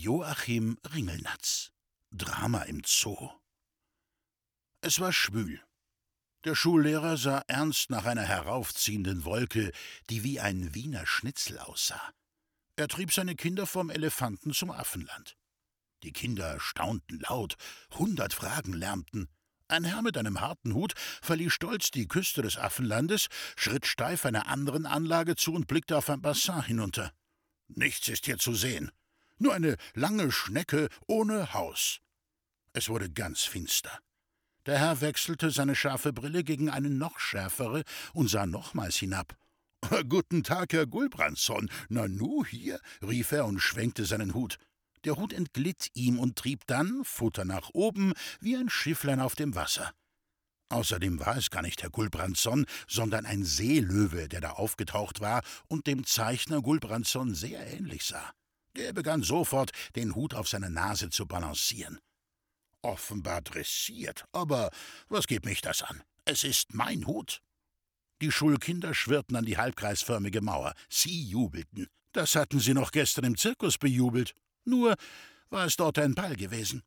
Joachim Ringelnatz Drama im Zoo Es war schwül. Der Schullehrer sah ernst nach einer heraufziehenden Wolke, die wie ein Wiener Schnitzel aussah. Er trieb seine Kinder vom Elefanten zum Affenland. Die Kinder staunten laut, hundert Fragen lärmten. Ein Herr mit einem harten Hut verließ stolz die Küste des Affenlandes, schritt steif einer anderen Anlage zu und blickte auf ein Bassin hinunter. Nichts ist hier zu sehen. Nur eine lange Schnecke ohne Haus. Es wurde ganz finster. Der Herr wechselte seine scharfe Brille gegen eine noch schärfere und sah nochmals hinab. Guten Tag, Herr Gulbrandsson. Na nu hier, rief er und schwenkte seinen Hut. Der Hut entglitt ihm und trieb dann, Futter nach oben, wie ein Schifflein auf dem Wasser. Außerdem war es gar nicht Herr Gulbrandsson, sondern ein Seelöwe, der da aufgetaucht war und dem Zeichner Gulbrandsson sehr ähnlich sah. Der begann sofort, den Hut auf seiner Nase zu balancieren. Offenbar dressiert, aber was geht mich das an? Es ist mein Hut. Die Schulkinder schwirrten an die halbkreisförmige Mauer. Sie jubelten. Das hatten sie noch gestern im Zirkus bejubelt. Nur war es dort ein Ball gewesen.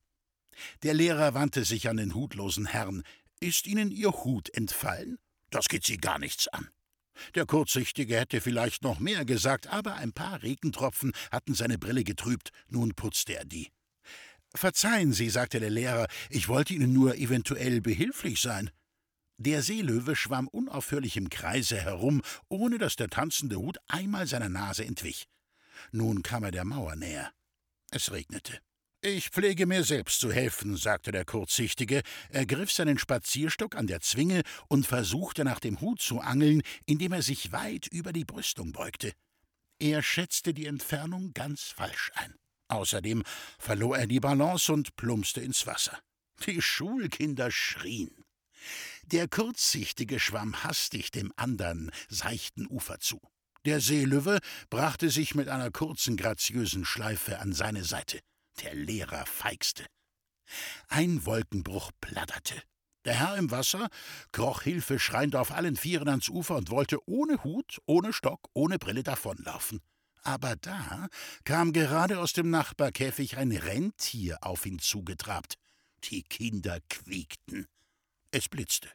Der Lehrer wandte sich an den hutlosen Herrn. Ist Ihnen Ihr Hut entfallen? Das geht Sie gar nichts an. Der Kurzsichtige hätte vielleicht noch mehr gesagt, aber ein paar Regentropfen hatten seine Brille getrübt. Nun putzte er die. Verzeihen Sie, sagte der Lehrer, ich wollte Ihnen nur eventuell behilflich sein. Der Seelöwe schwamm unaufhörlich im Kreise herum, ohne dass der tanzende Hut einmal seiner Nase entwich. Nun kam er der Mauer näher. Es regnete. Ich pflege mir selbst zu helfen, sagte der Kurzsichtige, ergriff seinen Spazierstock an der Zwinge und versuchte nach dem Hut zu angeln, indem er sich weit über die Brüstung beugte. Er schätzte die Entfernung ganz falsch ein. Außerdem verlor er die Balance und plumpste ins Wasser. Die Schulkinder schrien. Der Kurzsichtige schwamm hastig dem andern, seichten Ufer zu. Der Seelöwe brachte sich mit einer kurzen, graziösen Schleife an seine Seite. Der Lehrer feixte. Ein Wolkenbruch platterte. Der Herr im Wasser kroch hilfeschreiend auf allen Vieren ans Ufer und wollte ohne Hut, ohne Stock, ohne Brille davonlaufen. Aber da kam gerade aus dem Nachbarkäfig ein Rentier auf ihn zugetrabt. Die Kinder quiekten. Es blitzte.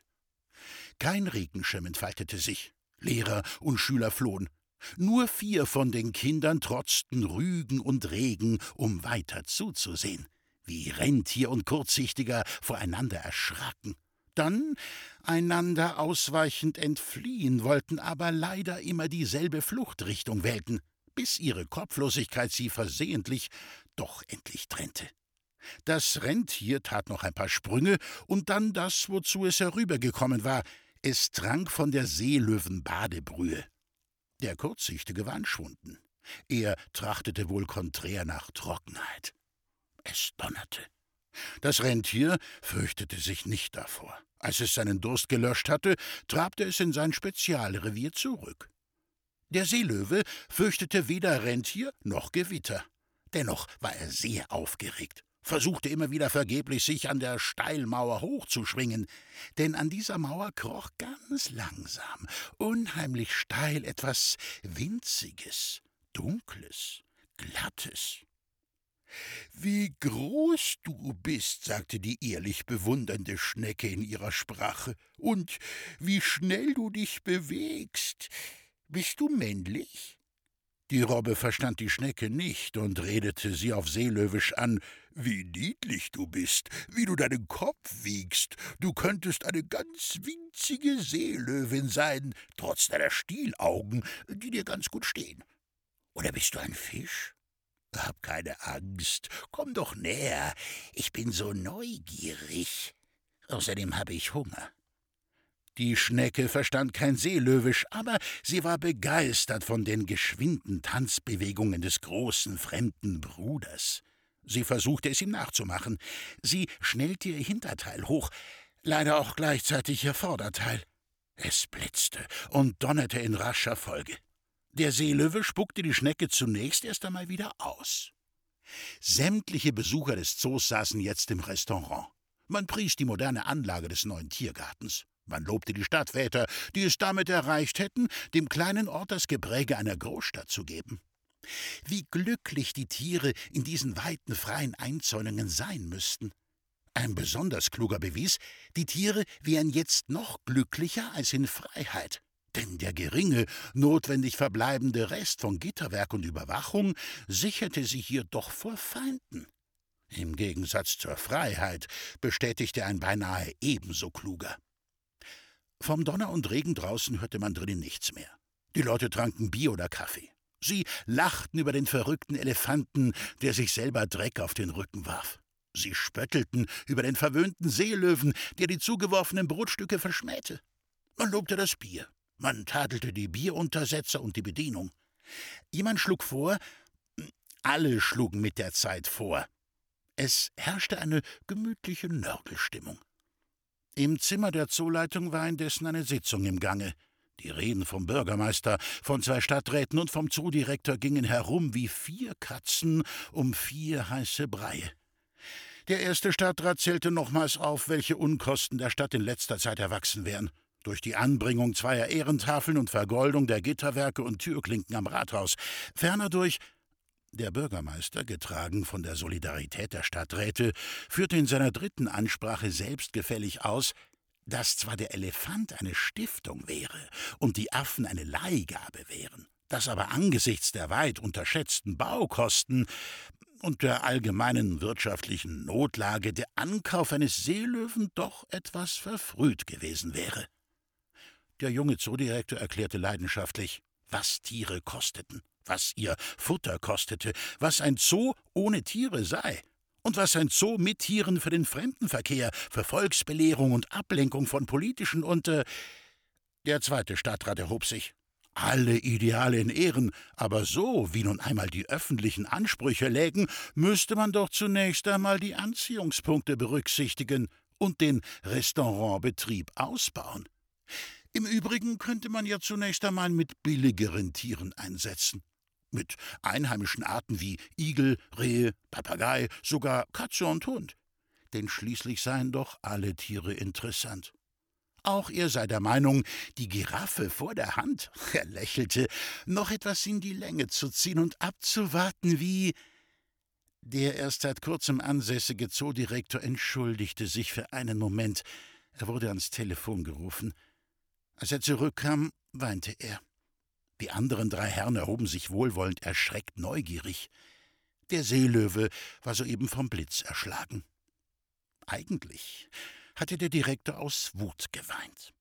Kein Regenschirm entfaltete sich. Lehrer und Schüler flohen. Nur vier von den Kindern trotzten Rügen und Regen, um weiter zuzusehen, wie Rentier und Kurzsichtiger voreinander erschraken. Dann einander ausweichend entfliehen wollten, aber leider immer dieselbe Fluchtrichtung wählten, bis ihre Kopflosigkeit sie versehentlich doch endlich trennte. Das Rentier tat noch ein paar Sprünge und dann das, wozu es herübergekommen war. Es trank von der Seelöwenbadebrühe. Der Kurzsichtige war entschwunden. Er trachtete wohl konträr nach Trockenheit. Es donnerte. Das Rentier fürchtete sich nicht davor. Als es seinen Durst gelöscht hatte, trabte es in sein Spezialrevier zurück. Der Seelöwe fürchtete weder Rentier noch Gewitter. Dennoch war er sehr aufgeregt versuchte immer wieder vergeblich, sich an der Steilmauer hochzuschwingen, denn an dieser Mauer kroch ganz langsam, unheimlich steil etwas Winziges, Dunkles, Glattes. Wie groß du bist, sagte die ehrlich bewundernde Schnecke in ihrer Sprache, und wie schnell du dich bewegst. Bist du männlich? Die Robbe verstand die Schnecke nicht und redete sie auf Seelöwisch an. Wie niedlich du bist, wie du deinen Kopf wiegst. Du könntest eine ganz winzige Seelöwin sein, trotz deiner Stielaugen, die dir ganz gut stehen. Oder bist du ein Fisch? Hab keine Angst, komm doch näher. Ich bin so neugierig. Außerdem habe ich Hunger. Die Schnecke verstand kein Seelöwisch, aber sie war begeistert von den geschwinden Tanzbewegungen des großen fremden Bruders. Sie versuchte es ihm nachzumachen. Sie schnellte ihr Hinterteil hoch, leider auch gleichzeitig ihr Vorderteil. Es blitzte und donnerte in rascher Folge. Der Seelöwe spuckte die Schnecke zunächst erst einmal wieder aus. Sämtliche Besucher des Zoos saßen jetzt im Restaurant. Man pries die moderne Anlage des neuen Tiergartens. Man lobte die Stadtväter, die es damit erreicht hätten, dem kleinen Ort das Gepräge einer Großstadt zu geben. Wie glücklich die Tiere in diesen weiten freien Einzäunungen sein müssten. Ein besonders kluger Beweis, die Tiere wären jetzt noch glücklicher als in Freiheit. Denn der geringe, notwendig verbleibende Rest von Gitterwerk und Überwachung sicherte sie hier doch vor Feinden. Im Gegensatz zur Freiheit bestätigte ein beinahe ebenso kluger. Vom Donner und Regen draußen hörte man drinnen nichts mehr. Die Leute tranken Bier oder Kaffee. Sie lachten über den verrückten Elefanten, der sich selber Dreck auf den Rücken warf. Sie spöttelten über den verwöhnten Seelöwen, der die zugeworfenen Brotstücke verschmähte. Man lobte das Bier. Man tadelte die Bieruntersetzer und die Bedienung. Jemand schlug vor, alle schlugen mit der Zeit vor. Es herrschte eine gemütliche Nörgelstimmung. Im Zimmer der Zooleitung war indessen eine Sitzung im Gange. Die Reden vom Bürgermeister, von zwei Stadträten und vom Zoodirektor gingen herum wie vier Katzen um vier heiße Breie. Der erste Stadtrat zählte nochmals auf, welche Unkosten der Stadt in letzter Zeit erwachsen wären. Durch die Anbringung zweier Ehrentafeln und Vergoldung der Gitterwerke und Türklinken am Rathaus. Ferner durch der Bürgermeister, getragen von der Solidarität der Stadträte, führte in seiner dritten Ansprache selbstgefällig aus, dass zwar der Elefant eine Stiftung wäre und die Affen eine Leihgabe wären, dass aber angesichts der weit unterschätzten Baukosten und der allgemeinen wirtschaftlichen Notlage der Ankauf eines Seelöwen doch etwas verfrüht gewesen wäre. Der junge Zoodirektor erklärte leidenschaftlich, was Tiere kosteten, was ihr Futter kostete, was ein Zoo ohne Tiere sei und was ein Zoo mit Tieren für den Fremdenverkehr, für Volksbelehrung und Ablenkung von politischen und äh, der zweite Stadtrat erhob sich. Alle Ideale in Ehren, aber so, wie nun einmal die öffentlichen Ansprüche lägen, müsste man doch zunächst einmal die Anziehungspunkte berücksichtigen und den Restaurantbetrieb ausbauen. Im Übrigen könnte man ja zunächst einmal mit billigeren Tieren einsetzen mit einheimischen Arten wie Igel, Rehe, Papagei, sogar Katze und Hund. Denn schließlich seien doch alle Tiere interessant. Auch er sei der Meinung, die Giraffe vor der Hand, er lächelte, noch etwas in die Länge zu ziehen und abzuwarten, wie. Der erst seit kurzem ansässige Zoodirektor entschuldigte sich für einen Moment. Er wurde ans Telefon gerufen. Als er zurückkam, weinte er. Die anderen drei Herren erhoben sich wohlwollend erschreckt neugierig. Der Seelöwe war soeben vom Blitz erschlagen. Eigentlich hatte der Direktor aus Wut geweint.